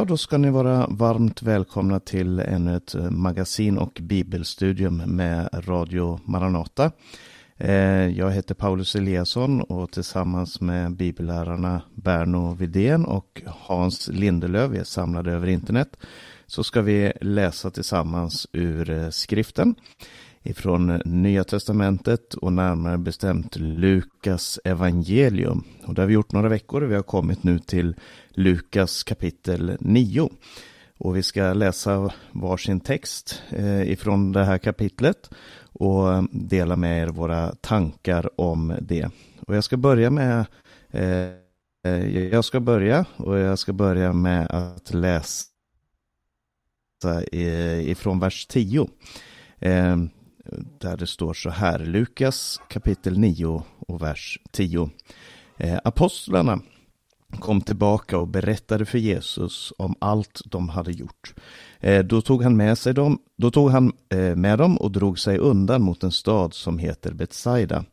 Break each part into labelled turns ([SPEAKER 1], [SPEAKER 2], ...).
[SPEAKER 1] Ja, då ska ni vara varmt välkomna till ännu ett eh, magasin och bibelstudium med Radio Maranata. Eh, jag heter Paulus Eliasson och tillsammans med bibellärarna Berno Vidén och Hans Lindelöf, vi är samlade över internet, så ska vi läsa tillsammans ur eh, skriften ifrån Nya Testamentet och närmare bestämt Lukas evangelium. Och det har vi gjort några veckor och vi har kommit nu till Lukas kapitel 9. Och vi ska läsa varsin text eh, ifrån det här kapitlet och dela med er våra tankar om det. Och jag ska börja med eh, eh, jag ska börja och jag ska börja med att läsa ifrån vers 10 där det står så här, Lukas kapitel 9 och vers 10. Eh, apostlarna kom tillbaka och berättade för Jesus om allt de hade gjort. Eh, då tog han med sig dem, då tog han eh, med dem och drog sig undan mot en stad som heter Betsaida.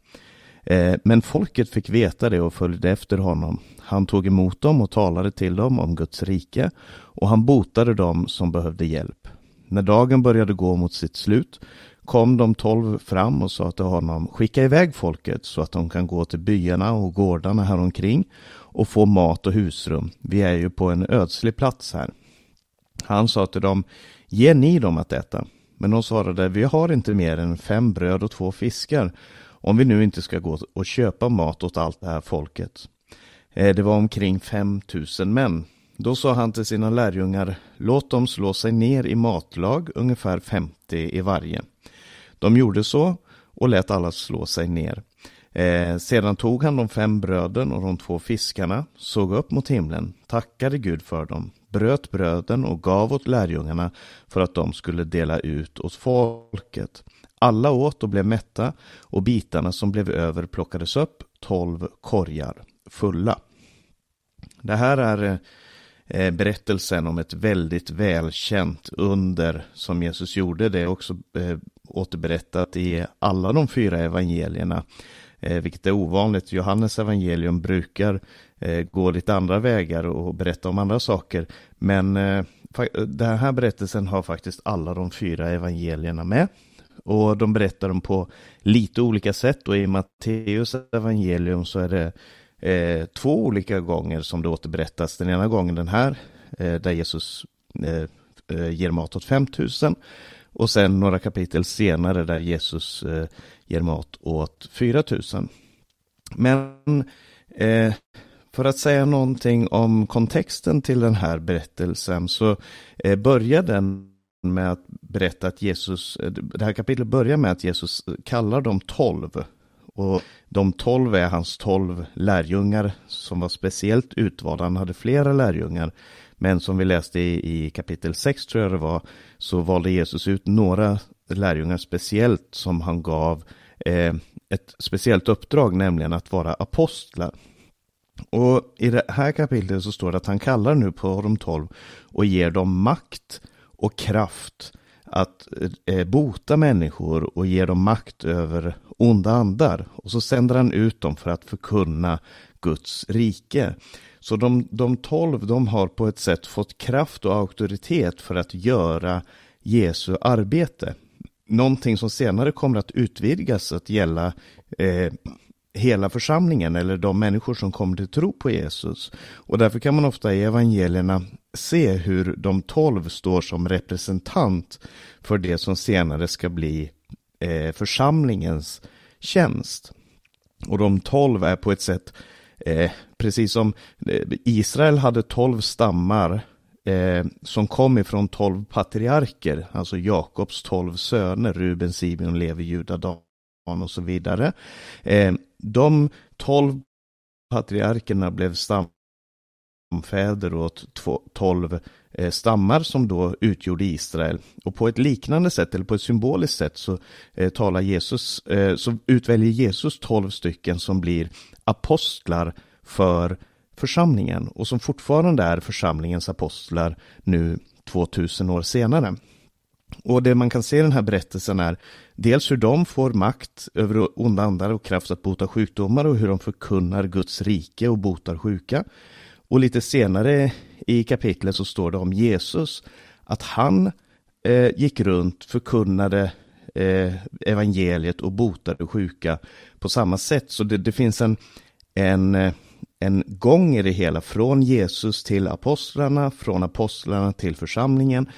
[SPEAKER 1] Men folket fick veta det och följde efter honom. Han tog emot dem och talade till dem om Guds rike och han botade dem som behövde hjälp. När dagen började gå mot sitt slut kom de tolv fram och sa till honom, skicka iväg folket så att de kan gå till byarna och gårdarna häromkring och få mat och husrum. Vi är ju på en ödslig plats här. Han sa till dem, ge ni dem att äta. Men de svarade, vi har inte mer än fem bröd och två fiskar om vi nu inte ska gå och köpa mat åt allt det här folket. Eh, det var omkring fem tusen män. Då sa han till sina lärjungar, låt dem slå sig ner i matlag, ungefär 50 i varje. De gjorde så och lät alla slå sig ner. Eh, sedan tog han de fem bröden och de två fiskarna, såg upp mot himlen, tackade Gud för dem, bröt bröden och gav åt lärjungarna för att de skulle dela ut åt folket. Alla åt och blev mätta och bitarna som blev över plockades upp, tolv korgar fulla. Det här är eh, Eh, berättelsen om ett väldigt välkänt under som Jesus gjorde. Det är också eh, återberättat i alla de fyra evangelierna, eh, vilket är ovanligt. Johannes evangelium brukar gå lite andra vägar och berätta om andra saker. Men den här berättelsen har faktiskt alla de fyra evangelierna med. Och de berättar dem på lite olika sätt och i Matteus evangelium så är det eh, två olika gånger som det återberättas. Den ena gången den här, eh, där Jesus eh, eh ger mat åt 5000 och sen några kapitel senare där Jesus eh, ger mat åt 4000. Men eh, för att säga någonting om kontexten till den här berättelsen så eh, börjar den med att berätta att Jesus, eh, det här kapitlet börjar med att Jesus kallar dem tolv och de tolv är hans tolv lärjungar som var speciellt utvalda. Han hade flera lärjungar. Men som vi läste i, i kapitel 6 tror jag det var, så valde Jesus ut några lärjungar speciellt som han gav eh, ett speciellt uppdrag, nämligen att vara apostlar. Och i det här kapitlet så står det att han kallar nu på de tolv och ger dem makt och kraft att eh, bota människor och ge dem makt över onda andar. Och så sänder han ut dem för att förkunna Guds rike. Så de, de tolv, de har på ett sätt fått kraft och auktoritet för att göra Jesu arbete. Någonting som senare kommer att utvidgas att gälla eh, hela församlingen eller de människor som kommer till tro på Jesus. Och därför kan man ofta i evangelierna se hur de tolv står som representant för det som senare ska bli eh, församlingens tjänst. Och de tolv är på ett sätt, eh, precis som eh, Israel hade tolv stammar eh, som kom ifrån tolv patriarker, alltså Jakobs tolv söner, Ruben, Simeon, Levi, Juda, Dan och så vidare. Eh, de tolv patriarkerna blev stamfäder åt tolv Eh, stammar som då utgjorde Israel. Och på ett liknande sätt, eller på ett symboliskt sätt, så eh, talar Jesus, eh, så utväljer Jesus tolv stycken som blir apostlar för församlingen och som fortfarande är församlingens apostlar nu 2000 år senare. Och det man kan se i den här berättelsen är dels hur de får makt över onda andar och kraft att bota sjukdomar och hur de förkunnar Guds rike och botar sjuka. Och lite senare i kapitlet så står det om Jesus, att han eh, gick runt, förkunnade eh, evangeliet och botade sjuka på samma sätt. Så det, det finns en, en, en gång i det hela, från Jesus till apostlarna, från apostlarna till församlingen.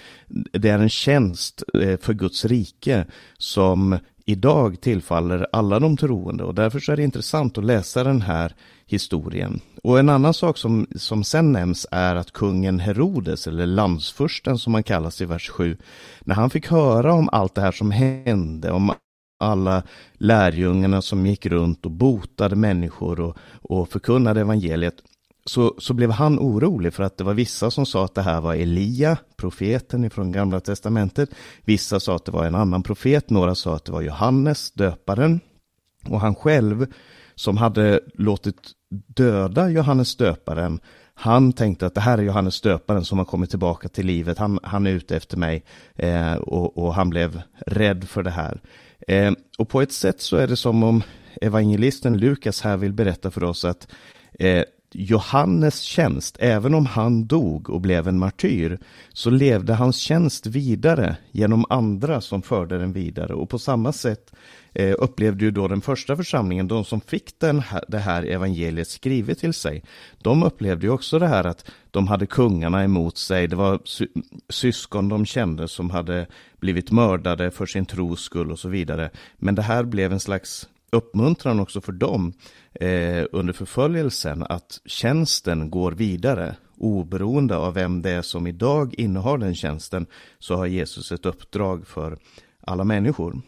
[SPEAKER 1] Det är en tjänst eh, för Guds rike som idag tillfaller alla de troende och därför så är det intressant att läsa den här historien. Och en annan sak som, som sen nämns är att kungen Herodes, eller landsfursten som han kallas i vers 7, när han fick höra om allt det här som hände, om alla lärjungarna som gick runt och botade människor och, och förkunnade evangeliet, så, så blev han orolig för att det var vissa som sa att det här var Elia, profeten ifrån gamla testamentet. Vissa sa att det var en annan profet, några sa att det var Johannes, döparen. Och han själv, som hade låtit döda Johannes döparen, han tänkte att det här är Johannes döparen som har kommit tillbaka till livet, han, han är ute efter mig eh, och, och, han blev rädd för det här. Eh, och på ett sätt så är det som om evangelisten Lukas här vill berätta för oss att eh, Johannes tjänst, även om han dog och blev en martyr, så levde hans tjänst vidare genom andra som förde den vidare. Och på samma sätt eh, upplevde ju då den första församlingen, de som fick den här, det här evangeliet skrivet till sig, de upplevde ju också det här att de hade kungarna emot sig, det var sy syskon de kände som hade blivit mördade för sin tros skull och så vidare. Men det här blev en slags uppmuntran också för dem eh, under förföljelsen att tjänsten går vidare. Oberoende av vem det är som idag innehar den tjänsten så har Jesus ett uppdrag för alla människor.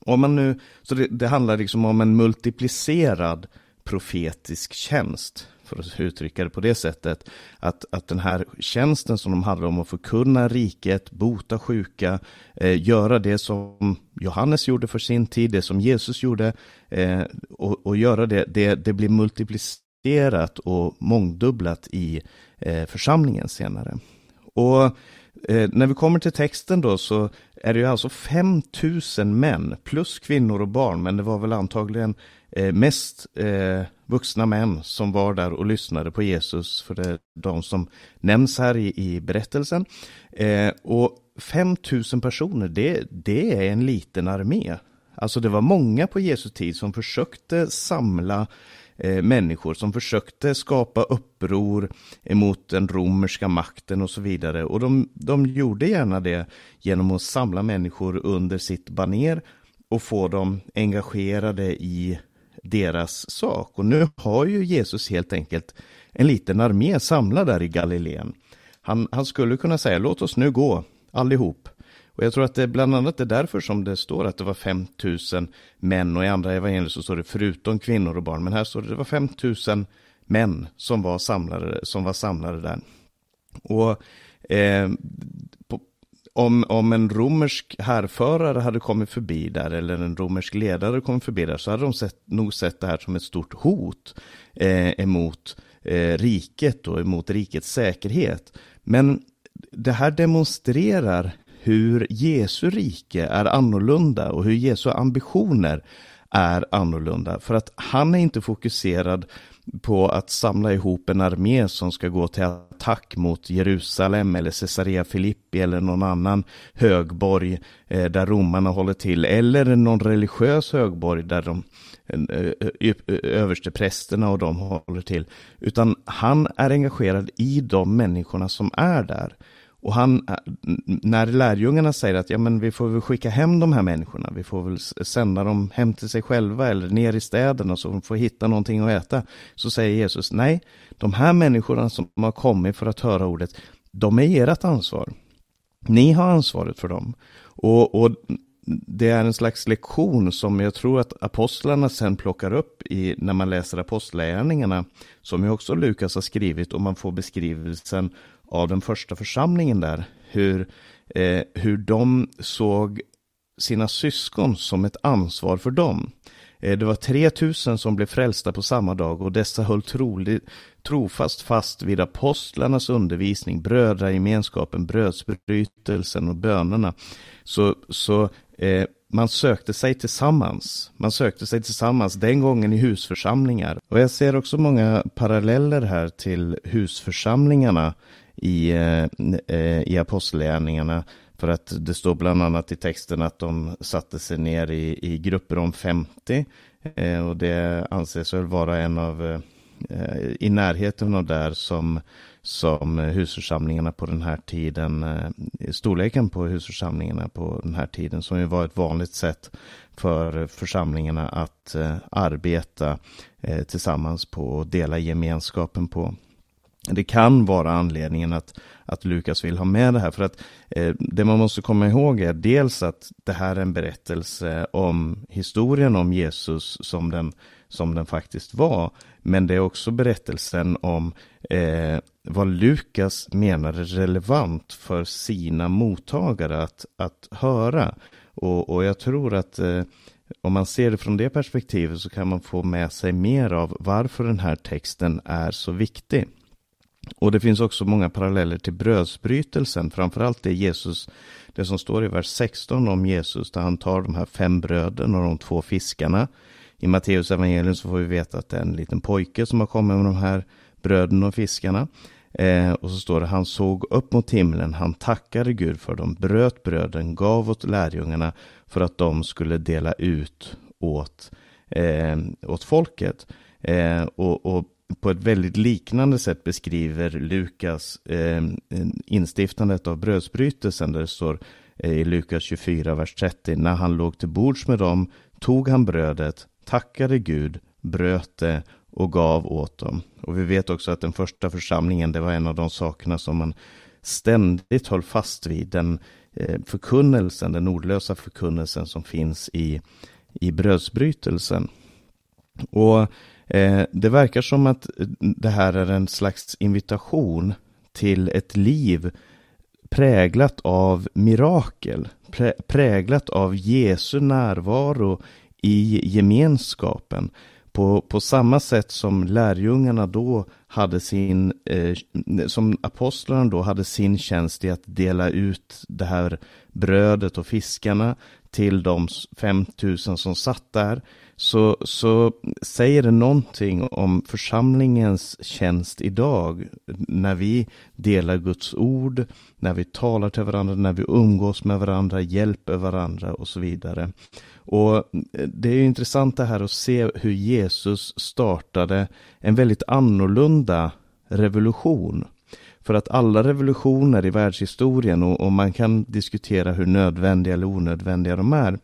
[SPEAKER 1] Om man nu, så det, det handlar liksom om en multiplicerad profetisk tjänst för att uttrycka det på det sättet, att, att den här tjänsten som de hade om att förkunna riket, bota sjuka, eh, göra det som Johannes gjorde för sin tid, det som Jesus gjorde, eh, och, och, göra det, det, det blir multiplicerat och mångdubblat i eh, församlingen senare. Och eh, när vi kommer till texten då så är det ju alltså 5000 män plus kvinnor och barn, men det var väl antagligen Eh, mest eh, vuxna män som var där och lyssnade på Jesus, för det är de som nämns här i, i berättelsen. Eh, och 5000 personer, det, det är en liten armé. Alltså det var många på Jesu tid som försökte samla eh, människor, som försökte skapa uppror emot den romerska makten och så vidare. Och de, de gjorde gärna det genom att samla människor under sitt baner och få dem engagerade i deras sak. Och nu har ju Jesus helt enkelt en liten armé samlad där i Galileen. Han, han skulle kunna säga låt oss nu gå allihop. Och jag tror att det är bland annat är därför som det står att det var 5000 män och i andra evangelier så står det förutom kvinnor och barn. Men här står det att det var 5000 män som var samlade, som var samlade där. Och eh, om, om en romersk härförare hade kommit förbi där eller en romersk ledare kommit förbi där så hade de sett, nog sett det här som ett stort hot eh, emot eh, riket och emot rikets säkerhet. Men det här demonstrerar hur Jesu rike är annorlunda och hur Jesu ambitioner är annorlunda. För att han är inte fokuserad på att samla ihop en armé som ska gå till attack mot Jerusalem eller Caesarea Filippi eller någon annan högborg eh, där romarna håller till eller någon religiös högborg där de eh, eh, översteprästerna och de håller till. Utan han är engagerad i de människorna som är där. Och han, äh, när lärjungarna säger att ja, men vi får väl skicka hem de här människorna, vi får väl sända dem hem till sig själva eller ner i städerna så de får hitta någonting att äta. Så säger Jesus, nej, de här människorna som har kommit för att höra ordet, de är ert ansvar. Ni har ansvaret för dem. Och, och det är en slags lektion som jag tror att apostlarna sen plockar upp i, när man läser apostlärningarna, som ju också Lukas har skrivit och man får beskrivelsen av den första församlingen där, hur, eh, hur de såg sina syskon som ett ansvar för dem. Eh, det var 3000 som blev frälsta på samma dag och dessa höll troligt, trofast fast vid apostlarnas undervisning, brödragemenskapen, brödsbrytelsen och bönerna. Så, så eh, man sökte sig tillsammans. Man sökte sig tillsammans, den gången i husförsamlingar. Och jag ser också många paralleller här till husförsamlingarna i, eh, eh, i apostlagärningarna. För att det står bland annat i texten att de satte sig ner i, i grupper om 50. Eh, och det anses väl vara en av eh, i närheten av där som, som husförsamlingarna på den här tiden, storleken på husförsamlingarna på den här tiden, som ju var ett vanligt sätt för församlingarna att arbeta tillsammans på och dela gemenskapen på. Det kan vara anledningen att, att Lukas vill ha med det här. För att eh, det man måste komma ihåg är dels att det här är en berättelse om historien om Jesus som den, som den faktiskt var. Men det är också berättelsen om eh, vad Lukas menar är relevant för sina mottagare att, att höra. Och, och jag tror att eh, om man ser det från det perspektivet så kan man få med sig mer av varför den här texten är så viktig. Och det finns också många paralleller till brödsbrytelsen, framförallt det Jesus, det som står i vers 16 om Jesus, där han tar de här fem bröden och de två fiskarna. I Matteus evangelium så får vi veta att det är en liten pojke som har kommit med de här bröden och fiskarna. Eh, och så står det, han såg upp mot himlen, han tackade Gud för dem, bröt bröden, gav åt lärjungarna för att de skulle dela ut åt, eh, åt folket. Eh, och, och på ett väldigt liknande sätt beskriver Lukas eh, instiftandet av brödsbrytelsen där det står eh, i Lukas 24, vers 30. När han låg till bords med dem tog han brödet, tackade Gud, bröt det och gav åt dem. Och vi vet också att den första församlingen, det var en av de sakerna som man ständigt höll fast vid. Den eh, förkunnelsen, den ordlösa förkunnelsen som finns i, i brödsbrytelsen. Och Eh, det verkar som att det här är en slags invitation till ett liv präglat av mirakel, präglat av Jesu närvaro i gemenskapen. På, på samma sätt som lärjungarna då hade sin, eh, som apostlarna då hade sin tjänst i att dela ut det här brödet och fiskarna till de 5000 som satt där så, så säger det någonting om församlingens tjänst idag när vi delar Guds ord, när vi talar till varandra, när vi umgås med varandra, hjälper varandra och så vidare. Och det är intressant det här att se hur Jesus startade en väldigt annorlunda revolution. För att alla revolutioner i världshistorien, och, och man kan diskutera hur nödvändiga eller onödvändiga de är,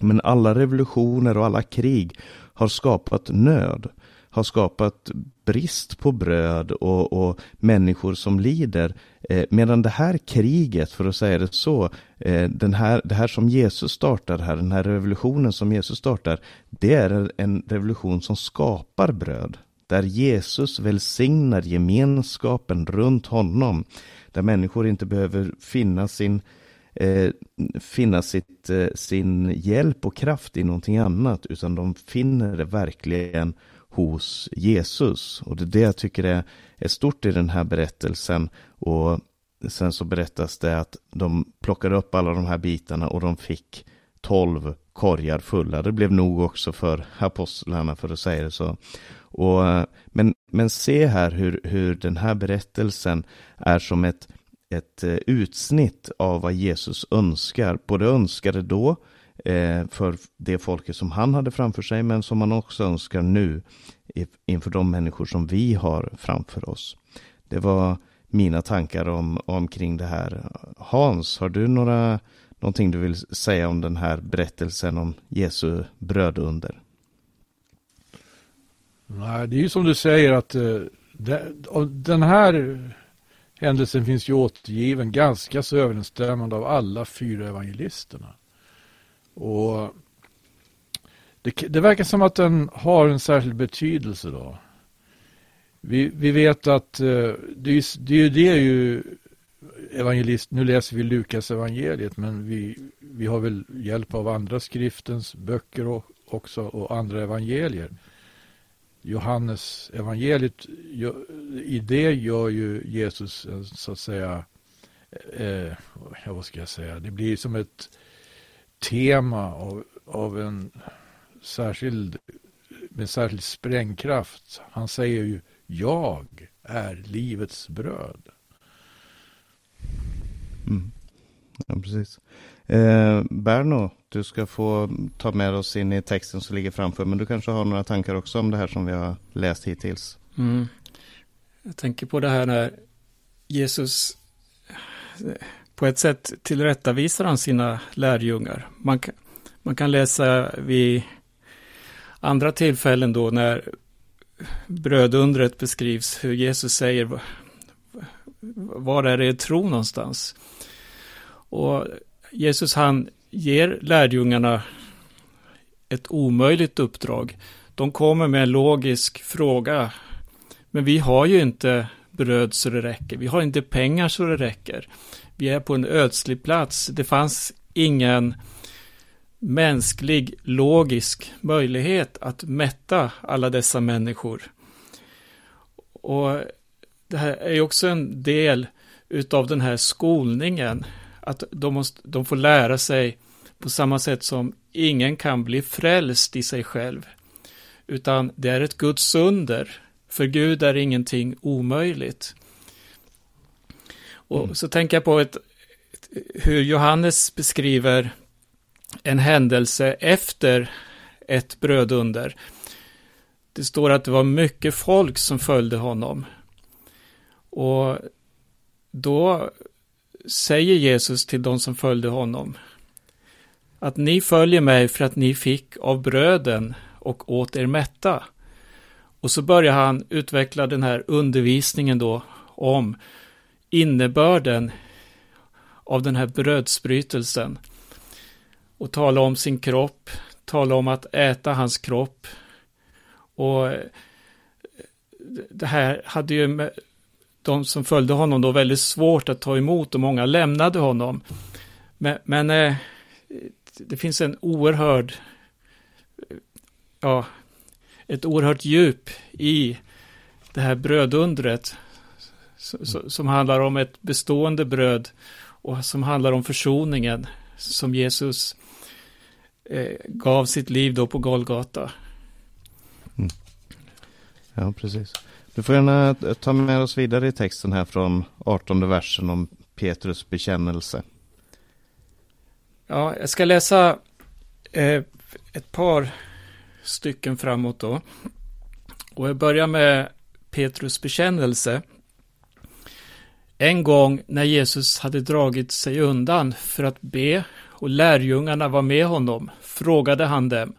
[SPEAKER 1] men alla revolutioner och alla krig har skapat nöd, har skapat brist på bröd och, och människor som lider. Eh, medan det här kriget, för att säga det så, eh, den här, det här som Jesus startar här, den här revolutionen som Jesus startar, det är en revolution som skapar bröd. Där Jesus välsignar gemenskapen runt honom. Där människor inte behöver finna sin eh, finna sitt, eh, sin hjälp och kraft i någonting annat, utan de finner det verkligen hos Jesus. Och det är det jag tycker är, är stort i den här berättelsen. Och sen så berättas det att de plockade upp alla de här bitarna och de fick tolv korgar fulla. Det blev nog också för apostlarna för att säga det så. Och, eh, men, men se här hur, hur den här berättelsen är som ett ett eh, utsnitt av vad Jesus önskar. Både önskade då eh, för det folket som han hade framför sig, men som han också önskar nu inför de människor som vi har framför oss. Det var mina tankar om, omkring det här. Hans, har du några, någonting du vill säga om den här berättelsen om Jesu brödunder?
[SPEAKER 2] Nej, det är ju som du säger att eh, det, den här Händelsen finns ju återgiven ganska så överensstämmande av alla fyra evangelisterna. Och det, det, verkar som att den har en särskild betydelse då. Vi, vi vet att eh, det, är, det är ju det ju evangelist, nu läser vi Lukas evangeliet men vi, vi har väl hjälp av andra skriftens böcker och, också och andra evangelier. Johannes evangeliet, i det gör ju Jesus så att säga, eh, vad ska jag säga, det blir som ett tema av, av en särskild, med särskild sprängkraft. Han säger ju jag är livets bröd.
[SPEAKER 1] Mm. Ja, precis. Eh, Berno, du ska få ta med oss in i texten som ligger framför, men du kanske har några tankar också om det här som vi har läst hittills.
[SPEAKER 3] Mm. Jag tänker på det här när Jesus på ett sätt tillrättavisar han sina lärjungar. Man kan, man kan läsa vid andra tillfällen då när brödundret beskrivs, hur Jesus säger var är er tro någonstans? Och Jesus han ger lärjungarna ett omöjligt uppdrag. De kommer med en logisk fråga. Men vi har ju inte bröd så det räcker. Vi har inte pengar så det räcker. Vi är på en ödslig plats. Det fanns ingen mänsklig, logisk möjlighet att mätta alla dessa människor. Och det här är också en del utav den här skolningen. Att de, måste, de får lära sig på samma sätt som ingen kan bli frälst i sig själv. Utan det är ett Guds under. För Gud är ingenting omöjligt. Och mm. så tänker jag på ett, hur Johannes beskriver en händelse efter ett brödunder. Det står att det var mycket folk som följde honom. Och då säger Jesus till de som följde honom att ni följer mig för att ni fick av bröden och åt er mätta. Och så börjar han utveckla den här undervisningen då om innebörden av den här brödsbrytelsen. Och tala om sin kropp, tala om att äta hans kropp. Och det här hade ju de som följde honom då väldigt svårt att ta emot och många lämnade honom. Men, men eh, det finns en oerhörd, ja, ett oerhört djup i det här brödundret som handlar om ett bestående bröd och som handlar om försoningen som Jesus eh, gav sitt liv då på Golgata.
[SPEAKER 1] Mm. Ja, precis. Du får gärna ta med oss vidare i texten här från 18 versen om Petrus bekännelse.
[SPEAKER 3] Ja, jag ska läsa eh, ett par stycken framåt då. Och jag börjar med Petrus bekännelse. En gång när Jesus hade dragit sig undan för att be och lärjungarna var med honom frågade han dem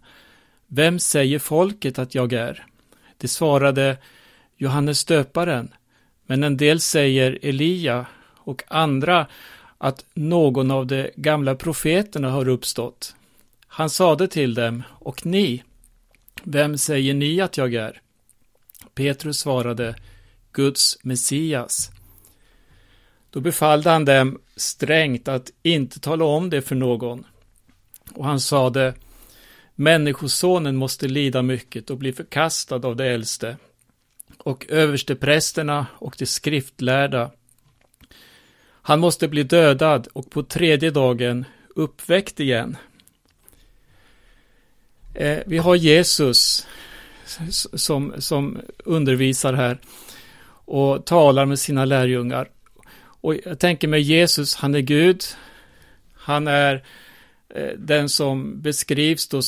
[SPEAKER 3] Vem säger folket att jag är? De svarade Johannes döparen, men en del säger Elia och andra att någon av de gamla profeterna har uppstått. Han sade till dem, och ni, vem säger ni att jag är? Petrus svarade, Guds Messias. Då befallde han dem strängt att inte tala om det för någon. Och han sade, Människosonen måste lida mycket och bli förkastad av de äldste och översteprästerna och de skriftlärda. Han måste bli dödad och på tredje dagen uppväckt igen. Eh, vi har Jesus som, som undervisar här och talar med sina lärjungar. Och jag tänker mig Jesus, han är Gud. Han är eh, den som beskrivs då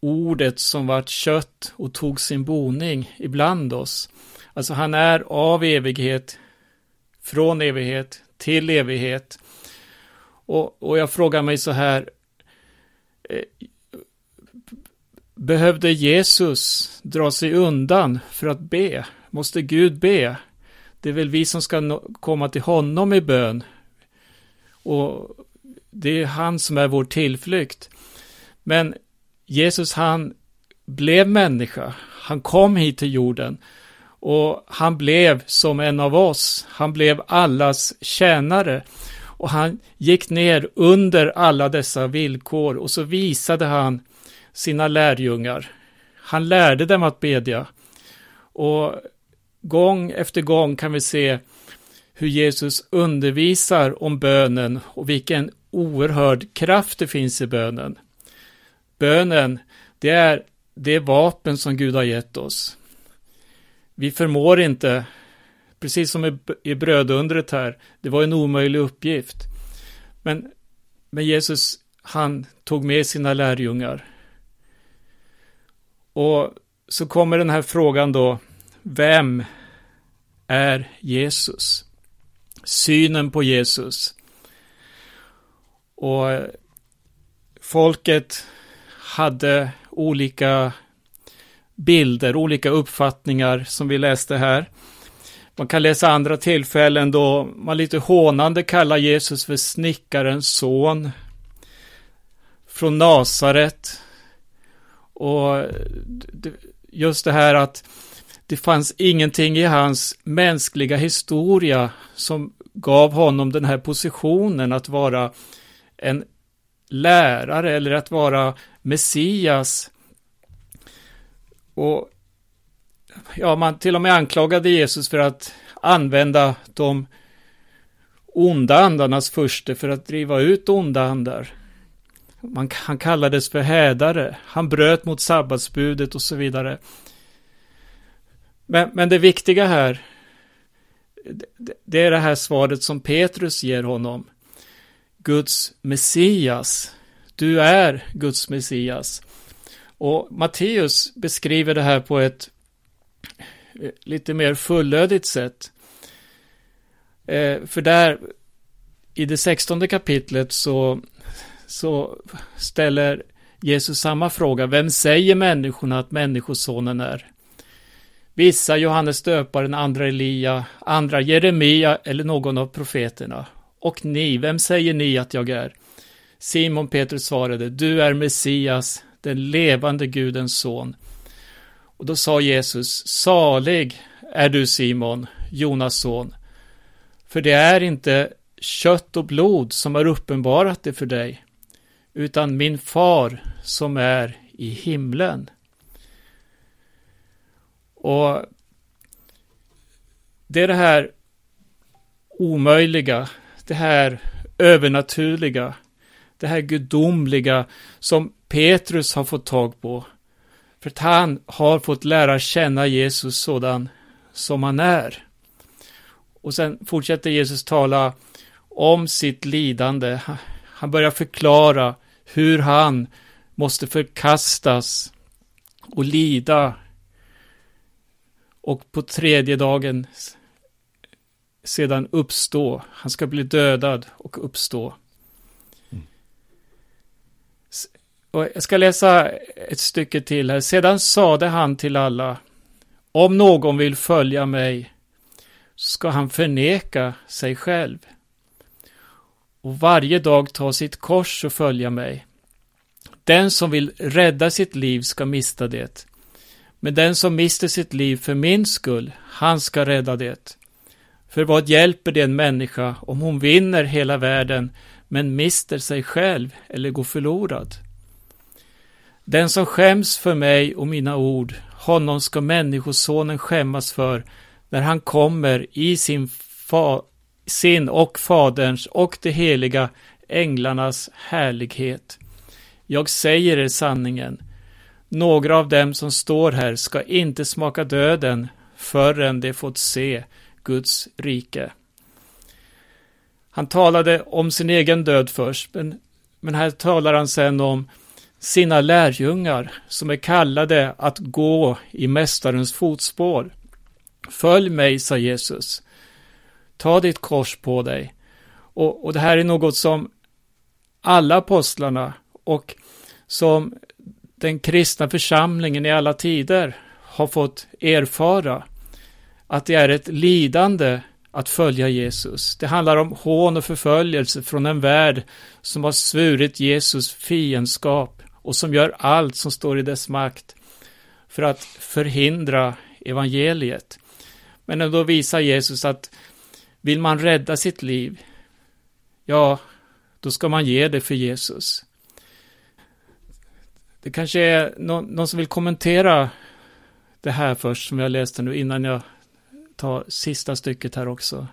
[SPEAKER 3] ordet som vart kött och tog sin boning ibland oss. Alltså han är av evighet, från evighet till evighet. Och, och jag frågar mig så här, eh, behövde Jesus dra sig undan för att be? Måste Gud be? Det är väl vi som ska komma till honom i bön. Och det är han som är vår tillflykt. Men Jesus han blev människa. Han kom hit till jorden. Och han blev som en av oss. Han blev allas tjänare. Och han gick ner under alla dessa villkor och så visade han sina lärjungar. Han lärde dem att bedja. Och gång efter gång kan vi se hur Jesus undervisar om bönen och vilken oerhörd kraft det finns i bönen. Bönen, det är det vapen som Gud har gett oss. Vi förmår inte, precis som i brödundret här, det var en omöjlig uppgift. Men, men Jesus, han tog med sina lärjungar. Och så kommer den här frågan då, vem är Jesus? Synen på Jesus. Och folket hade olika bilder, olika uppfattningar som vi läste här. Man kan läsa andra tillfällen då man lite hånande kallar Jesus för snickarens son från Nasaret. Och just det här att det fanns ingenting i hans mänskliga historia som gav honom den här positionen att vara en lärare eller att vara Messias. Och ja, man till och med anklagade Jesus för att använda de onda andarnas furste för att driva ut onda andar. Man, han kallades för hädare, han bröt mot sabbatsbudet och så vidare. Men, men det viktiga här, det, det är det här svaret som Petrus ger honom. Guds Messias. Du är Guds Messias. Och Matteus beskriver det här på ett eh, lite mer fullödigt sätt. Eh, för där i det sextonde kapitlet så, så ställer Jesus samma fråga. Vem säger människorna att Människosonen är? Vissa Johannes döparen, andra Elia, andra Jeremia eller någon av profeterna. Och ni, vem säger ni att jag är? Simon Petrus svarade, du är Messias, den levande Gudens son. Och då sa Jesus, salig är du Simon, Jonas son, för det är inte kött och blod som har uppenbarat det för dig, utan min far som är i himlen. Och det är det här omöjliga, det här övernaturliga, det här gudomliga som Petrus har fått tag på. För att han har fått lära känna Jesus sådan som han är. Och sen fortsätter Jesus tala om sitt lidande. Han börjar förklara hur han måste förkastas och lida. Och på tredje dagen sedan uppstå. Han ska bli dödad och uppstå. Och jag ska läsa ett stycke till här. Sedan sade han till alla, om någon vill följa mig ska han förneka sig själv och varje dag ta sitt kors och följa mig. Den som vill rädda sitt liv ska mista det. Men den som mister sitt liv för min skull, han ska rädda det. För vad hjälper det en människa om hon vinner hela världen men mister sig själv eller går förlorad? Den som skäms för mig och mina ord, honom ska Människosonen skämmas för när han kommer i sin, fa, sin och Faderns och de heliga änglarnas härlighet. Jag säger er sanningen. Några av dem som står här ska inte smaka döden förrän de fått se Guds rike. Han talade om sin egen död först, men, men här talar han sen om sina lärjungar som är kallade att gå i Mästarens fotspår. Följ mig, sa Jesus. Ta ditt kors på dig. Och, och det här är något som alla apostlarna och som den kristna församlingen i alla tider har fått erfara. Att det är ett lidande att följa Jesus. Det handlar om hån och förföljelse från en värld som har svurit Jesus fiendskap och som gör allt som står i dess makt för att förhindra evangeliet. Men då visar Jesus att vill man rädda sitt liv, ja, då ska man ge det för Jesus. Det kanske är någon, någon som vill kommentera det här först, som jag läste nu, innan jag tar sista stycket här också.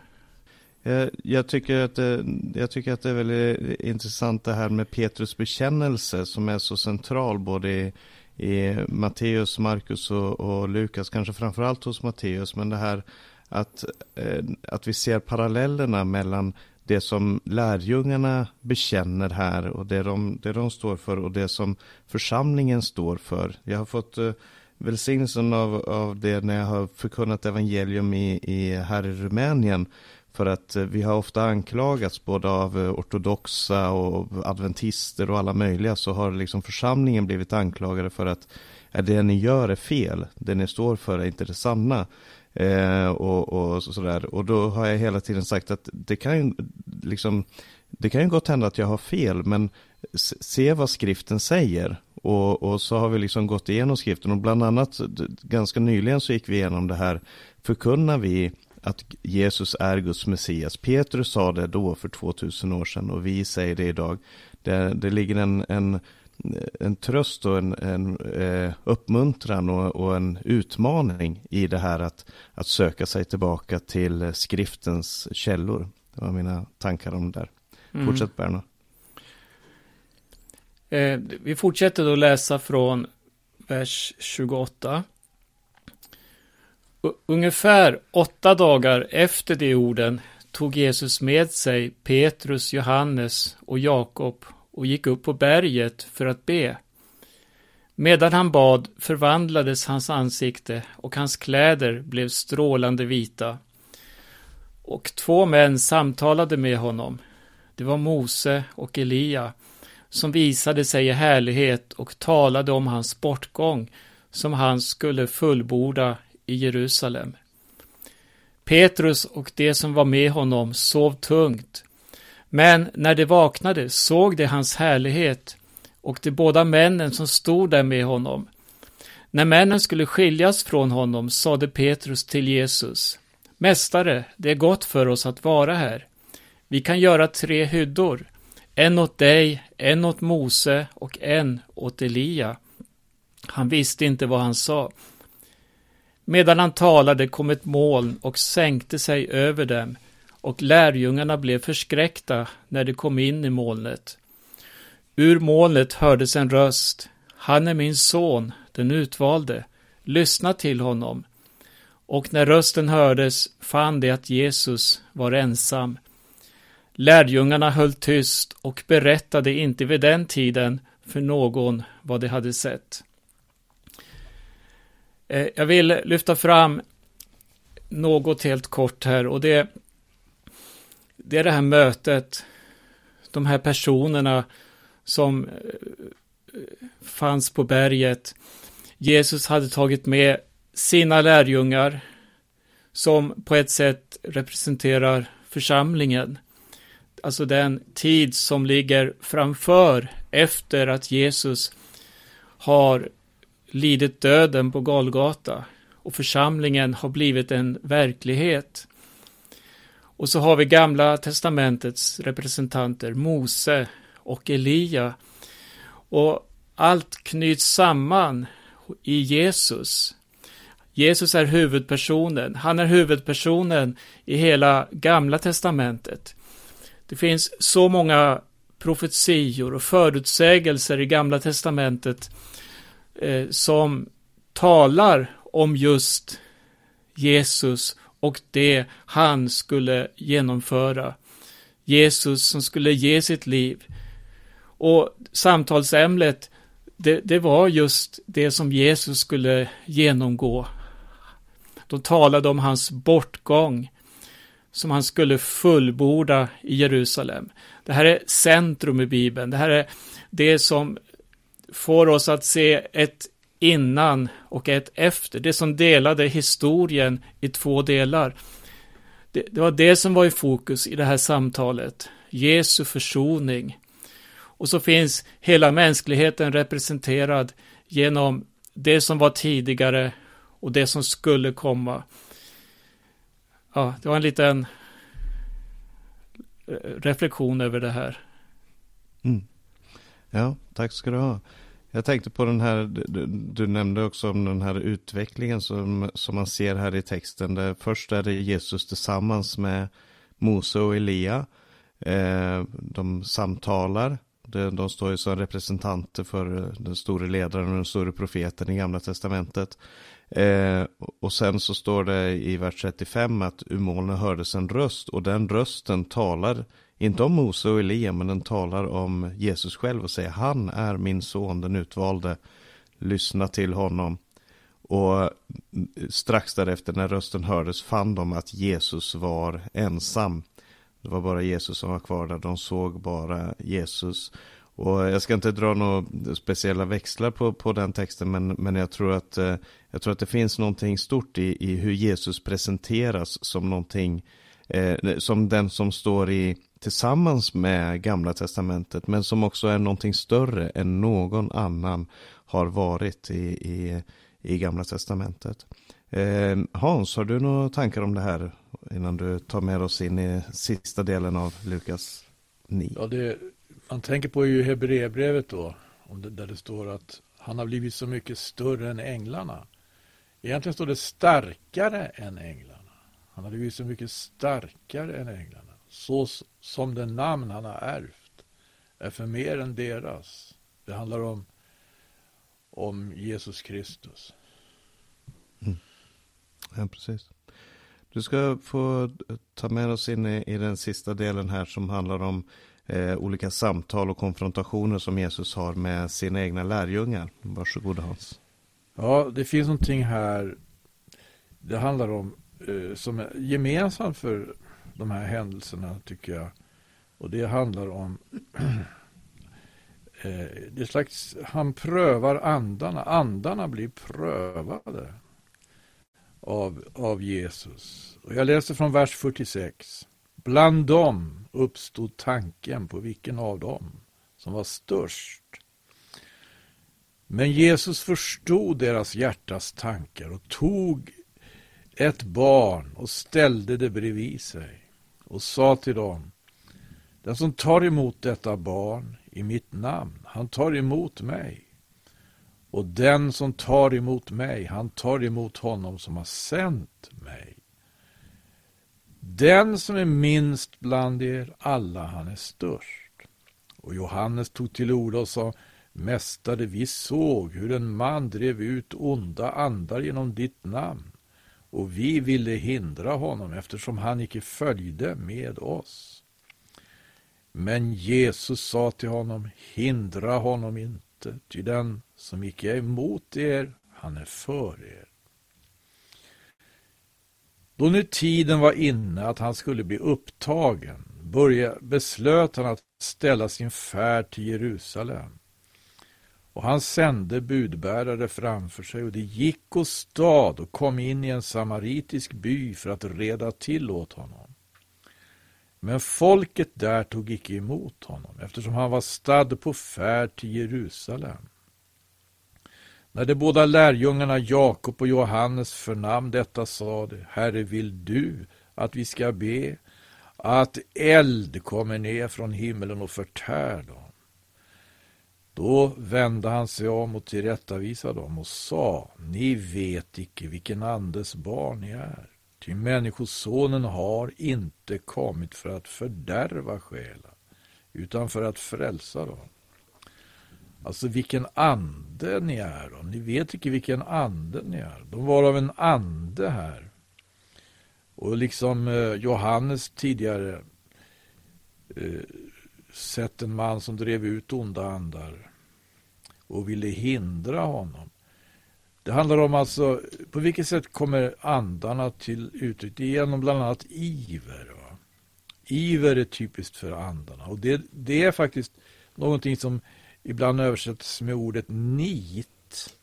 [SPEAKER 1] Eh, jag, tycker att det, jag tycker att det är väldigt intressant det här med Petrus bekännelse som är så central både i, i Matteus, Markus och, och Lukas, kanske framförallt hos Matteus, men det här att, eh, att vi ser parallellerna mellan det som lärjungarna bekänner här och det de, det de står för och det som församlingen står för. Jag har fått eh, välsignelsen av, av det när jag har förkunnat evangelium i, i, här i Rumänien. För att eh, vi har ofta anklagats både av eh, ortodoxa och adventister och alla möjliga så har liksom församlingen blivit anklagade för att det ni gör är fel. Det ni står för är inte det sanna. Eh, och, och sådär. Och då har jag hela tiden sagt att det kan ju liksom det kan ju gott hända att jag har fel, men se vad skriften säger. Och, och, så har vi liksom gått igenom skriften och bland annat ganska nyligen så gick vi igenom det här. Förkunnar vi att Jesus är Guds Messias? Petrus sa det då för 2000 år sedan och vi säger det idag. Det, det ligger en, en en tröst och en, en eh, uppmuntran och, och, en utmaning i det här att, att söka sig tillbaka till skriftens källor. Det var mina tankar om det där. Mm. Fortsätt Berno.
[SPEAKER 3] Eh, vi fortsätter då läsa från vers 28. Ungefär åtta dagar efter de orden tog Jesus med sig Petrus, Johannes och Jakob och gick upp på berget för att be. Medan han bad förvandlades hans ansikte och hans kläder blev strålande vita. Och två män samtalade med honom. Det var Mose och Elia som visade sig i härlighet och talade om hans bortgång som han skulle fullborda i Jerusalem. Petrus och de som var med honom sov tungt men när de vaknade såg de hans härlighet och de båda männen som stod där med honom. När männen skulle skiljas från honom sade Petrus till Jesus, Mästare, det är gott för oss att vara här. Vi kan göra tre hyddor, en åt dig, en åt Mose och en åt Elia. Han visste inte vad han sa. Medan han talade kom ett moln och sänkte sig över dem och lärjungarna blev förskräckta när de kom in i molnet. Ur molnet hördes en röst. Han är min son, den utvalde. Lyssna till honom. Och när rösten hördes fann de att Jesus var ensam. Lärjungarna höll tyst och berättade inte vid den tiden för någon vad de hade sett. Eh, jag vill lyfta fram något helt kort här och det det är det här mötet, de här personerna som eh, fanns på berget. Jesus hade tagit med sina lärjungar som på ett sätt representerar församlingen. Alltså den tid som ligger framför efter att Jesus har lidit döden på Golgata och församlingen har blivit en verklighet. Och så har vi Gamla testamentets representanter, Mose och Elia. Och allt knyts samman i Jesus. Jesus är huvudpersonen. Han är huvudpersonen i hela Gamla testamentet. Det finns så många profetior och förutsägelser i Gamla testamentet eh, som talar om just Jesus och det han skulle genomföra. Jesus som skulle ge sitt liv. Och samtalsämnet, det, det var just det som Jesus skulle genomgå. De talade om hans bortgång som han skulle fullborda i Jerusalem. Det här är centrum i Bibeln. Det här är det som får oss att se ett innan och ett efter. Det som delade historien i två delar. Det, det, var det som var i fokus i det här samtalet. Jesu försoning. Och så finns hela mänskligheten representerad genom det som var tidigare och det som skulle komma. Ja, det var en liten eh, reflektion över det här.
[SPEAKER 1] Mm. Ja, tack ska du ha. Jag tänkte på den här, du, du, nämnde också om den här utvecklingen som, som man ser här i texten. Där först är det Jesus tillsammans med Mose och Elia. Eh, de samtalar. De, de står ju som representanter för eh, den store ledaren och den store profeten i Gamla Testamentet. Eh, och sen så står det i vers 35 att ur molnen hördes en röst och den rösten talar inte om Mose och Elia men den talar om Jesus själv och säger han är min son den utvalde. Lyssna till honom. Och strax därefter när rösten hördes fann de att Jesus var ensam. Det var bara Jesus som var kvar där. De såg bara Jesus. Och jag ska inte dra några speciella växlar på, på den texten, men, men jag, tror att, eh, jag tror att det finns någonting stort i, i hur Jesus presenteras som någonting, eh, som den som står i tillsammans med Gamla Testamentet, men som också är någonting större än någon annan har varit i, i, i Gamla Testamentet. Eh, Hans, har du några tankar om det här innan du tar med oss in i sista delen av Lukas 9?
[SPEAKER 2] Ja, det, man tänker på ju Hebreerbrevet då, där det står att han har blivit så mycket större än änglarna. Egentligen står det starkare än änglarna. Han har blivit så mycket starkare än änglarna. Så som det namn han har ärvt är för mer än deras. Det handlar om, om Jesus Kristus.
[SPEAKER 1] Mm. Ja, precis. Du ska få ta med oss in i, i den sista delen här som handlar om eh, olika samtal och konfrontationer som Jesus har med sina egna lärjungar. Varsågod Hans.
[SPEAKER 2] Ja, det finns någonting här. Det handlar om eh, som är gemensamt för de här händelserna tycker jag. Och det handlar om eh, det slags, han prövar andarna. Andarna blir prövade av, av Jesus. Och jag läser från vers 46. Bland dem uppstod tanken på vilken av dem som var störst. Men Jesus förstod deras hjärtas tankar och tog ett barn och ställde det bredvid sig och sa till dem Den som tar emot detta barn i mitt namn, han tar emot mig. Och den som tar emot mig, han tar emot honom som har sänt mig. Den som är minst bland er alla, han är störst. Och Johannes tog till orda och sa, Mästare, vi såg hur en man drev ut onda andar genom ditt namn, och vi ville hindra honom eftersom han icke följde med oss. Men Jesus sa till honom, hindra honom inte, ty den som icke är emot er, han är för er. Då nu tiden var inne att han skulle bli upptagen började, beslöt han att ställa sin färd till Jerusalem. Och han sände budbärare framför sig och de gick och stad och kom in i en samaritisk by för att reda till åt honom. Men folket där tog icke emot honom eftersom han var stadd på färd till Jerusalem. När de båda lärjungarna Jakob och Johannes förnam detta sade, Herre, vill du att vi ska be att eld kommer ner från himlen och förtär dem? Då vände han sig om och tillrättavisade dem och sa, ni vet icke vilken andes barn ni är. Ty Människosonen har inte kommit för att fördärva själar, utan för att frälsa dem. Alltså vilken ande ni är. om. Ni vet inte vilken ande ni är. De var av en ande här. Och liksom eh, Johannes tidigare eh, sett en man som drev ut onda andar och ville hindra honom. Det handlar om alltså på vilket sätt kommer andarna till uttryck? Genom bland annat iver. Va? Iver är typiskt för andarna och det, det är faktiskt någonting som ibland översätts med ordet nit.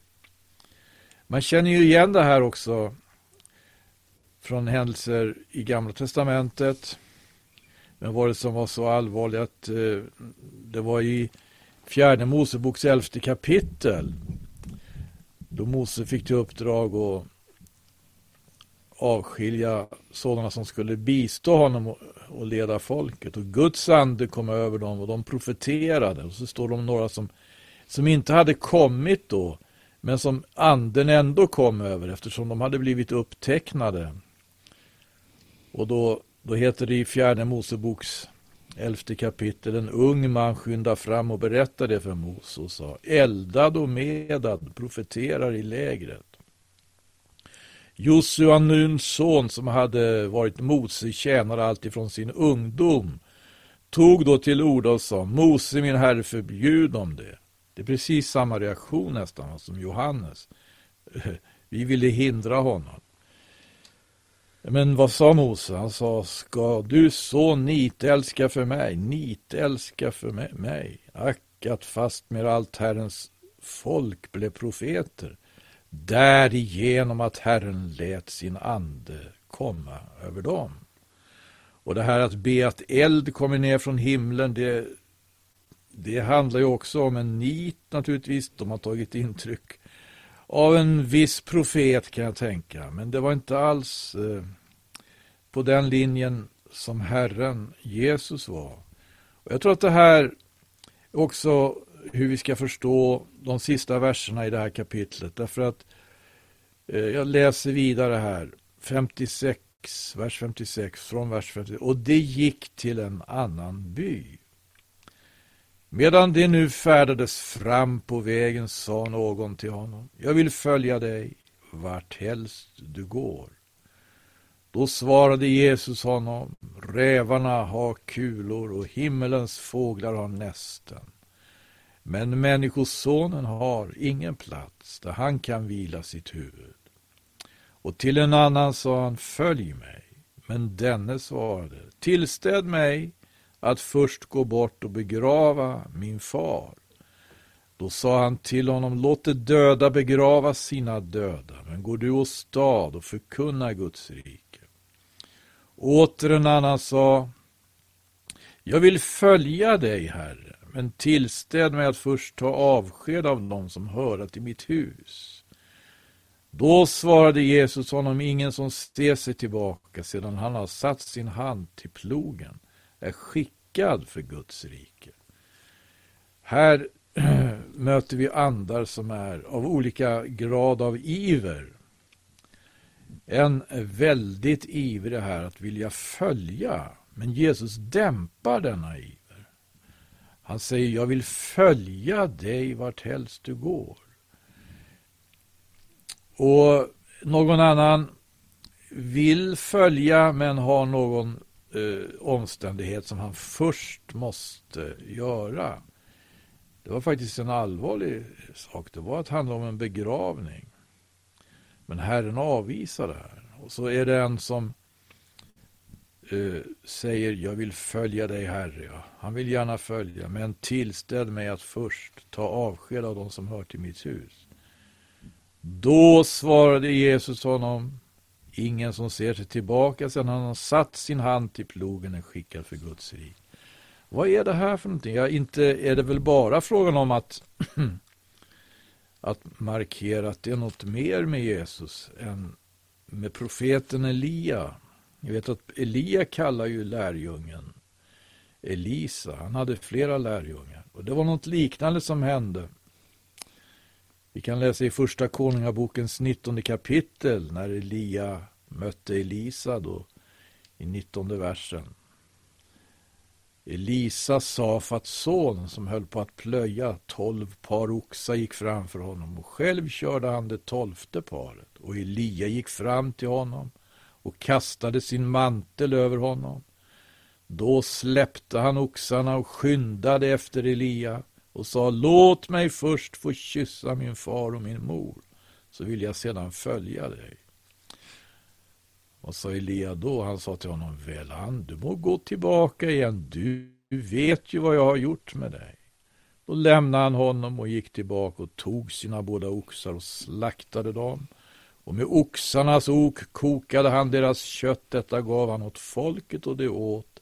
[SPEAKER 2] Man känner ju igen det här också från händelser i Gamla Testamentet. Men var det som var så allvarligt att eh, det var i fjärde Moseboks elfte kapitel då Mose fick till uppdrag att avskilja sådana som skulle bistå honom och leda folket. Och Guds ande kom över dem och de profeterade. Och så står det om några som, som inte hade kommit då, men som anden ändå kom över eftersom de hade blivit upptecknade. Och då då heter det i fjärde Moseboks elfte kapitel, en ung man skyndade fram och berättade det för Mose och sa, eldad och medad profeterar i lägret. Josua, Nuns son, som hade varit Mose tjänare alltifrån sin ungdom, tog då till orda och sa, Mose min herre förbjud dem det. Det är precis samma reaktion nästan som Johannes. Vi ville hindra honom. Men vad sa Mose? Han sa, ska du så nitälska för mig, nitälska för mig? Ack, att fast med allt Herrens folk blev profeter, därigenom att Herren lät sin ande komma över dem. Och det här att be att eld kommer ner från himlen, det, det handlar ju också om en nit naturligtvis. De har tagit intryck av en viss profet kan jag tänka. Men det var inte alls eh, på den linjen som Herren Jesus var. Och jag tror att det här också hur vi ska förstå de sista verserna i det här kapitlet. Därför att eh, jag läser vidare här, 56, vers 56, från vers 56. Och det gick till en annan by. Medan de nu färdades fram på vägen sa någon till honom, jag vill följa dig vart helst du går. Då svarade Jesus honom, rävarna har kulor och himmelens fåglar har nästen. Men Människosonen har ingen plats där han kan vila sitt huvud. Och till en annan sa han, följ mig. Men denne svarade, tillstäd mig att först gå bort och begrava min far. Då sa han till honom, låt de döda begrava sina döda, men går du åstad och förkunna Guds rike. Åter en annan sa, jag vill följa dig, Herre, men tillstäd mig att först ta avsked av dem som höra till mitt hus. Då svarade Jesus honom, ingen som ser sig tillbaka sedan han har satt sin hand till plogen är skickad för Guds rike. Här möter vi andar som är av olika grad av iver. En väldigt ivrig här att vilja följa, men Jesus dämpar denna iver. Han säger, jag vill följa dig vart helst du går. Och någon annan vill följa men har någon eh, omständighet som han först måste göra. Det var faktiskt en allvarlig sak. Det var att handla om en begravning. Men Herren avvisar det här. Och så är det en som eh, säger jag vill följa dig Herre. Ja. Han vill gärna följa men tillställ mig att först ta avsked av de som hör till mitt hus. Då svarade Jesus honom Ingen som ser sig tillbaka sedan han har satt sin hand till plogen är skickad för Guds rik. Vad är det här för någonting? Ja, inte är det väl bara frågan om att, att markera att det är något mer med Jesus än med profeten Elia. Jag vet att Elia kallar ju lärjungen Elisa. Han hade flera lärjungar. Och det var något liknande som hände. Vi kan läsa i första Konungabokens 19 kapitel när Elia mötte Elisa då i 19 versen. Elisa Safats son som höll på att plöja, tolv par oxar gick framför honom och själv körde han det tolfte paret och Elia gick fram till honom och kastade sin mantel över honom. Då släppte han oxarna och skyndade efter Elia och sa låt mig först få kyssa min far och min mor så vill jag sedan följa dig. Vad sa Elia då? Han sa till honom, Välan, du må gå tillbaka igen. Du, vet ju vad jag har gjort med dig. Då lämnade han honom och gick tillbaka och tog sina båda oxar och slaktade dem. Och med oxarnas ok kokade han deras kött. Detta gav han åt folket och det åt.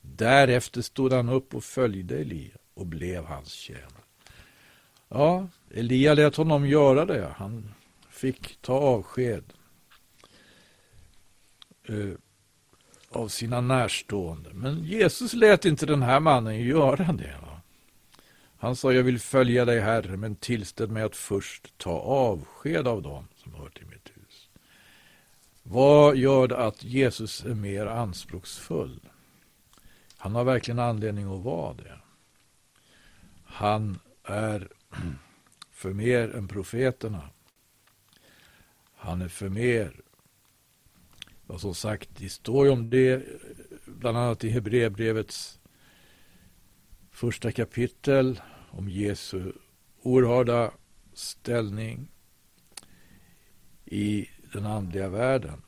[SPEAKER 2] Därefter stod han upp och följde Elia och blev hans tjänare. Ja, Elia lät honom göra det. Han fick ta avsked eh, av sina närstående. Men Jesus lät inte den här mannen göra det. Va? Han sa, jag vill följa dig Herre, men tillställ mig att först ta avsked av dem som hör till mitt hus. Vad gör det att Jesus är mer anspråksfull? Han har verkligen anledning att vara det. Han är för mer än profeterna. Han är för mer. Och som sagt, det står ju om det bland annat i Hebreerbrevets första kapitel om Jesu oerhörda ställning i den andliga världen.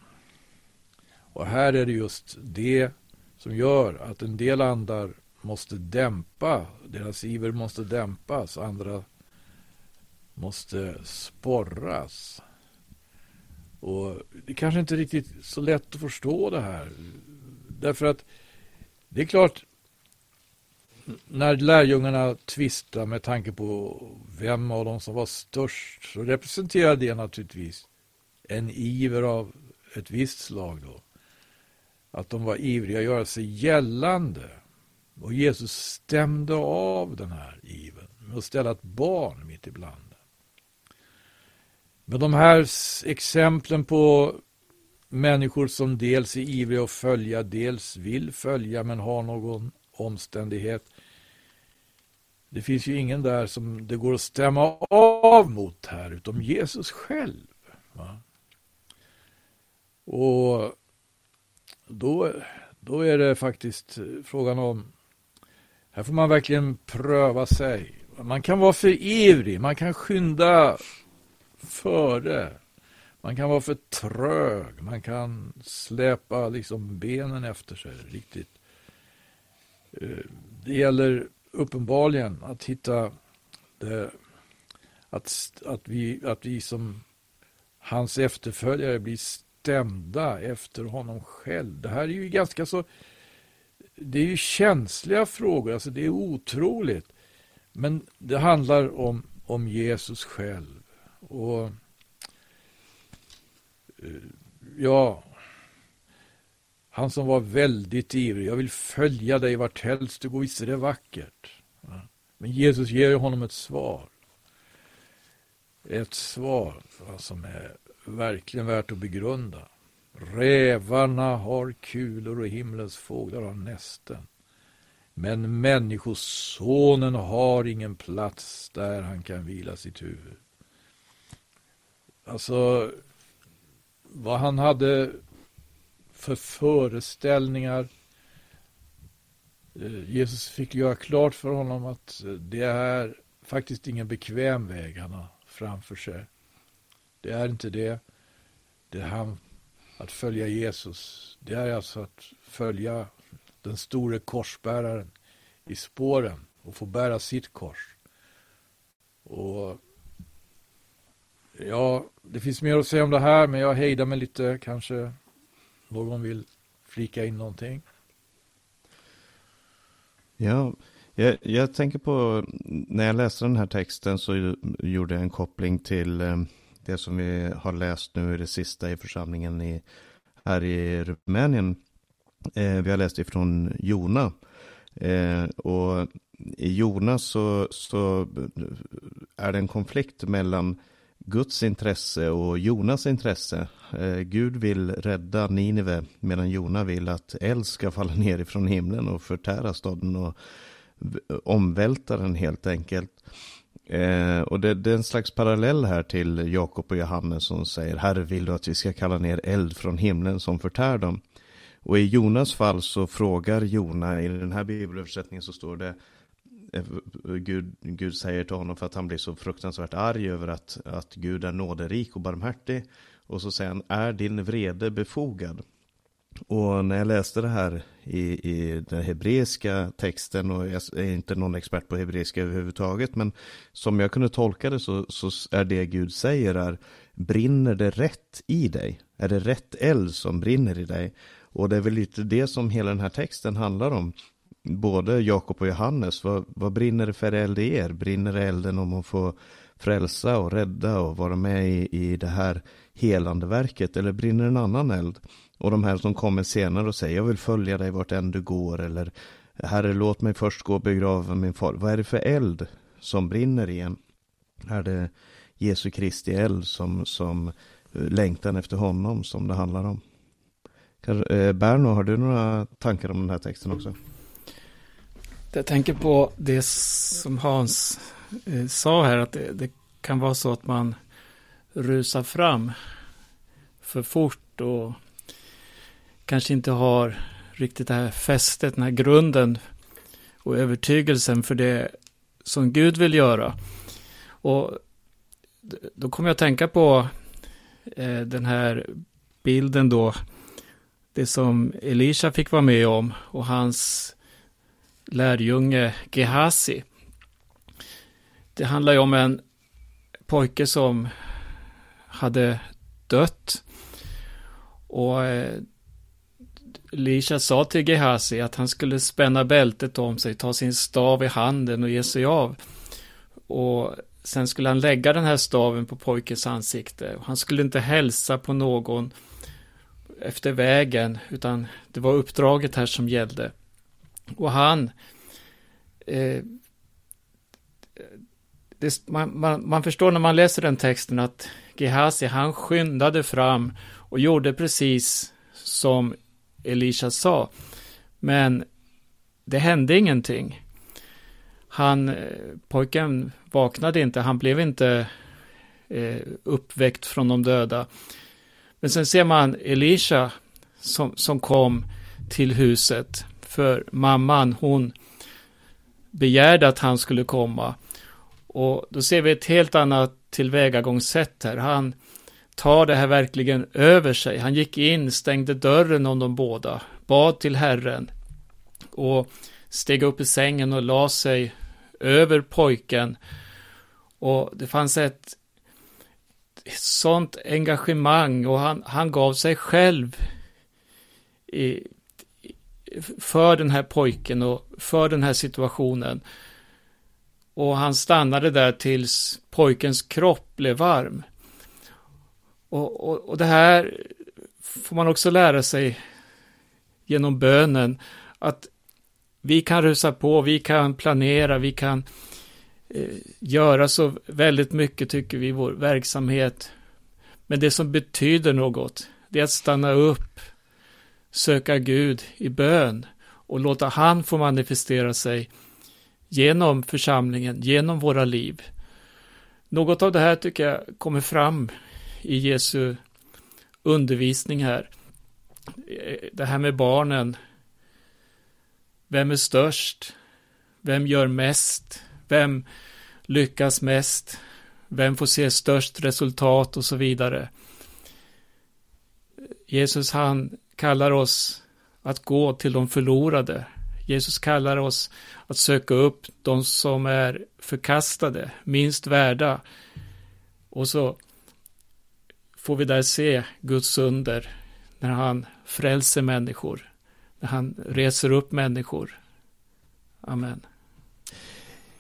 [SPEAKER 2] Och här är det just det som gör att en del andar måste dämpa, deras iver måste dämpas, andra måste sporras. Och det är kanske inte riktigt så lätt att förstå det här. Därför att det är klart, när lärjungarna tvistar med tanke på vem av dem som var störst så representerar det naturligtvis en iver av ett visst slag då. Att de var ivriga att göra sig gällande. Och Jesus stämde av den här ivern med att ställa ett barn mitt ibland. Men de här exemplen på människor som dels är ivriga att följa, dels vill följa men har någon omständighet. Det finns ju ingen där som det går att stämma av mot här, utom Jesus själv. Va? Och då, då är det faktiskt frågan om, här får man verkligen pröva sig. Man kan vara för ivrig, man kan skynda före. Man kan vara för trög, man kan släpa liksom benen efter sig riktigt. Eh, det gäller uppenbarligen att hitta det, att, att, vi, att vi som hans efterföljare blir stämda efter honom själv. Det här är ju ganska så det är ju känsliga frågor, alltså det är otroligt. Men det handlar om, om Jesus själv. Och eh, ja, han som var väldigt ivrig. Jag vill följa dig vart helst du går, visst är det vackert. Men Jesus ger honom ett svar. Ett svar som är verkligen värt att begrunda. Rävarna har kulor och himlens fåglar har nästen. Men människosonen har ingen plats där han kan vila sitt huvud. Alltså, vad han hade för föreställningar. Eh, Jesus fick göra klart för honom att eh, det är faktiskt ingen bekväm väg han har framför sig. Det är inte det. Det han, att följa Jesus. Det är alltså att följa den store korsbäraren i spåren och få bära sitt kors. Och Ja, det finns mer att säga om det här, men jag hejdar mig lite. Kanske någon vill flika in någonting.
[SPEAKER 1] Ja, jag, jag, tänker på när jag läste den här texten så gjorde jag en koppling till eh, det som vi har läst nu i det sista i församlingen i, här i Rumänien. Eh, vi har läst ifrån Jona. Eh, och i Jona så, så är det en konflikt mellan Guds intresse och Jonas intresse. Eh, Gud vill rädda Nineve medan Jona vill att eld ska falla ner ifrån himlen och förtära staden och omvälta den helt enkelt. Eh, och det, det, är en slags parallell här till Jakob och Johannes som säger Herre vill du att vi ska kalla ner eld från himlen som förtär dem. Och i Jonas fall så frågar Jona, i den här bibelöversättningen så står det eh, Gud, Gud säger till honom för att han blir så fruktansvärt arg över att, att Gud är nåderik och barmhärtig. Och så säger han, är din vrede befogad? Och när jag läste det här i, i den hebreiska texten, och jag är inte någon expert på hebreiska överhuvudtaget, men som jag kunde tolka det så, så är det Gud säger är, brinner det rätt i dig? Är det rätt eld som brinner i dig? Och det är väl lite det som hela den här texten handlar om både Jakob och Johannes, vad, vad brinner det för eld i er? Brinner elden om att få frälsa och rädda och vara med i, i det här helande verket eller brinner en annan eld? Och de här som kommer senare och säger jag vill följa dig vart än du går eller Herre låt mig först gå och begrava min far. Vad är det för eld som brinner i en? Är det Jesu Kristi eld som, som eh, längtan efter honom som det handlar om. Eh, Berno, har du några tankar om den här texten också?
[SPEAKER 3] Jag tänker på det som Hans eh, sa här, att det, det, kan vara så att man rusar fram för fort och kanske inte har riktigt det här fästet, den här grunden och övertygelsen för det som Gud vill göra. Och då kommer jag att tänka på eh, den här bilden då, det som Elisha fick vara med om och hans lärjunge Gehazi. Det handlar ju om en pojke som hade dött. Och eh, Lisha sa till Gehazi att han skulle spänna bältet om sig, ta sin stav i handen och ge sig av. Och sen skulle han lägga den här staven på pojkens ansikte. Han skulle inte hälsa på någon efter vägen, utan det var uppdraget här som gällde. Och han eh, det, man, man, man, förstår när man läser den texten att Gehazi, han skyndade fram och gjorde precis som Elisha sa. Men det hände ingenting. Han, eh, pojken vaknade inte, han blev inte eh, uppväckt från de döda. Men sen ser man Elisha som, som kom till huset. För mamman, hon begärde att han skulle komma. Och då ser vi ett helt annat tillvägagångssätt här. Han tar det här verkligen över sig. Han gick in, stängde dörren om de båda, bad till Herren och steg upp i sängen och la sig över pojken. Och det fanns ett sånt engagemang och han, han gav sig själv i, för den här pojken och för den här situationen. Och han stannade där tills pojkens kropp blev varm. Och, och, och det här får man också lära sig genom bönen, att vi kan rusa på, vi kan planera, vi kan eh, göra så väldigt mycket, tycker vi, i vår verksamhet. Men det som betyder något, det är att stanna upp, söka Gud i bön och låta han få manifestera sig genom församlingen, genom våra liv. Något av det här tycker jag kommer fram i Jesu undervisning här. Det här med barnen. Vem är störst? Vem gör mest? Vem lyckas mest? Vem får se störst resultat och så vidare. Jesus han kallar oss att gå till de förlorade. Jesus kallar oss att söka upp de som är förkastade, minst värda. Och så får vi där se Guds under när han frälser människor, när han reser upp människor. Amen.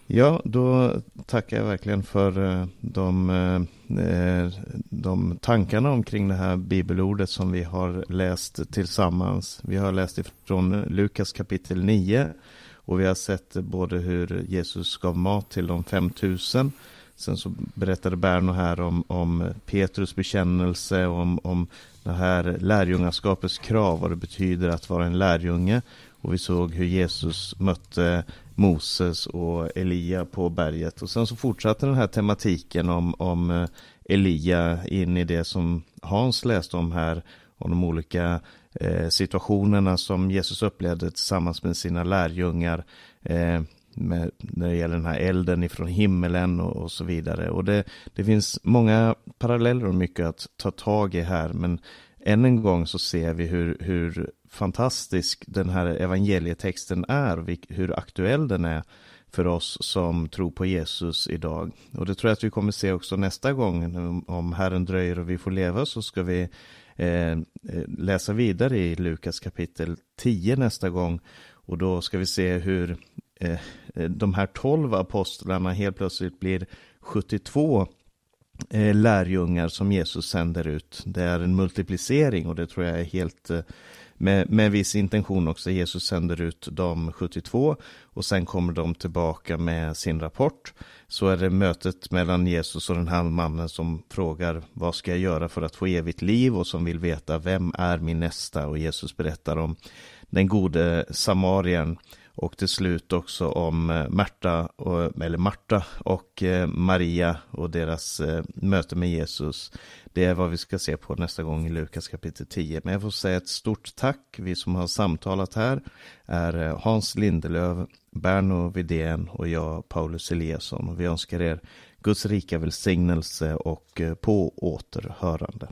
[SPEAKER 1] Ja, då tackar jag verkligen för eh, de, eh, de tankarna omkring det här bibelordet som vi har läst tillsammans. Vi har läst ifrån Lukas kapitel 9 och vi har sett både hur Jesus gav mat till de 5000 Sen så berättade Berno här om, om Petrus bekännelse, om, om det här lärjungaskapets krav, vad det betyder att vara en lärjunge. Och vi såg hur Jesus mötte Moses och Elia på berget. Och sen så fortsatte den här tematiken om, om eh, Elia in i det som Hans läste om här. Om de olika eh, situationerna som Jesus upplevde tillsammans med sina lärjungar. Eh, med, när det gäller den här elden ifrån himmelen och, och så vidare. Och det, det finns många paralleller och mycket att ta tag i här. Men än en gång så ser vi hur, hur fantastisk den här evangelietexten är och hur aktuell den är för oss som tror på Jesus idag. Och det tror jag att vi kommer se också nästa gång. Om Herren dröjer och vi får leva så ska vi eh, läsa vidare i Lukas kapitel 10 nästa gång. Och då ska vi se hur Eh, eh, de här tolv apostlarna helt plötsligt blir 72 eh, lärjungar som Jesus sänder ut. Det är en multiplicering och det tror jag är helt med, med viss intention också. Jesus sänder ut de 72 och sen kommer de tillbaka med sin rapport. Så är det mötet mellan Jesus och den här mannen som frågar vad ska jag göra för att få evigt liv och som vill veta vem är min nästa och Jesus berättar om den gode samarien och till slut också om eh, Märta, eller Marta och eh, Maria och deras eh, möte med Jesus. Det är vad vi ska se på nästa gång i Lukas kapitel 10. Men jag får säga ett stort tack. Vi som har samtalat här är Hans Lindelöv, Berno Vidén och jag, Paulus Eliasson. Och vi önskar er Guds rika välsignelse och på återhörande.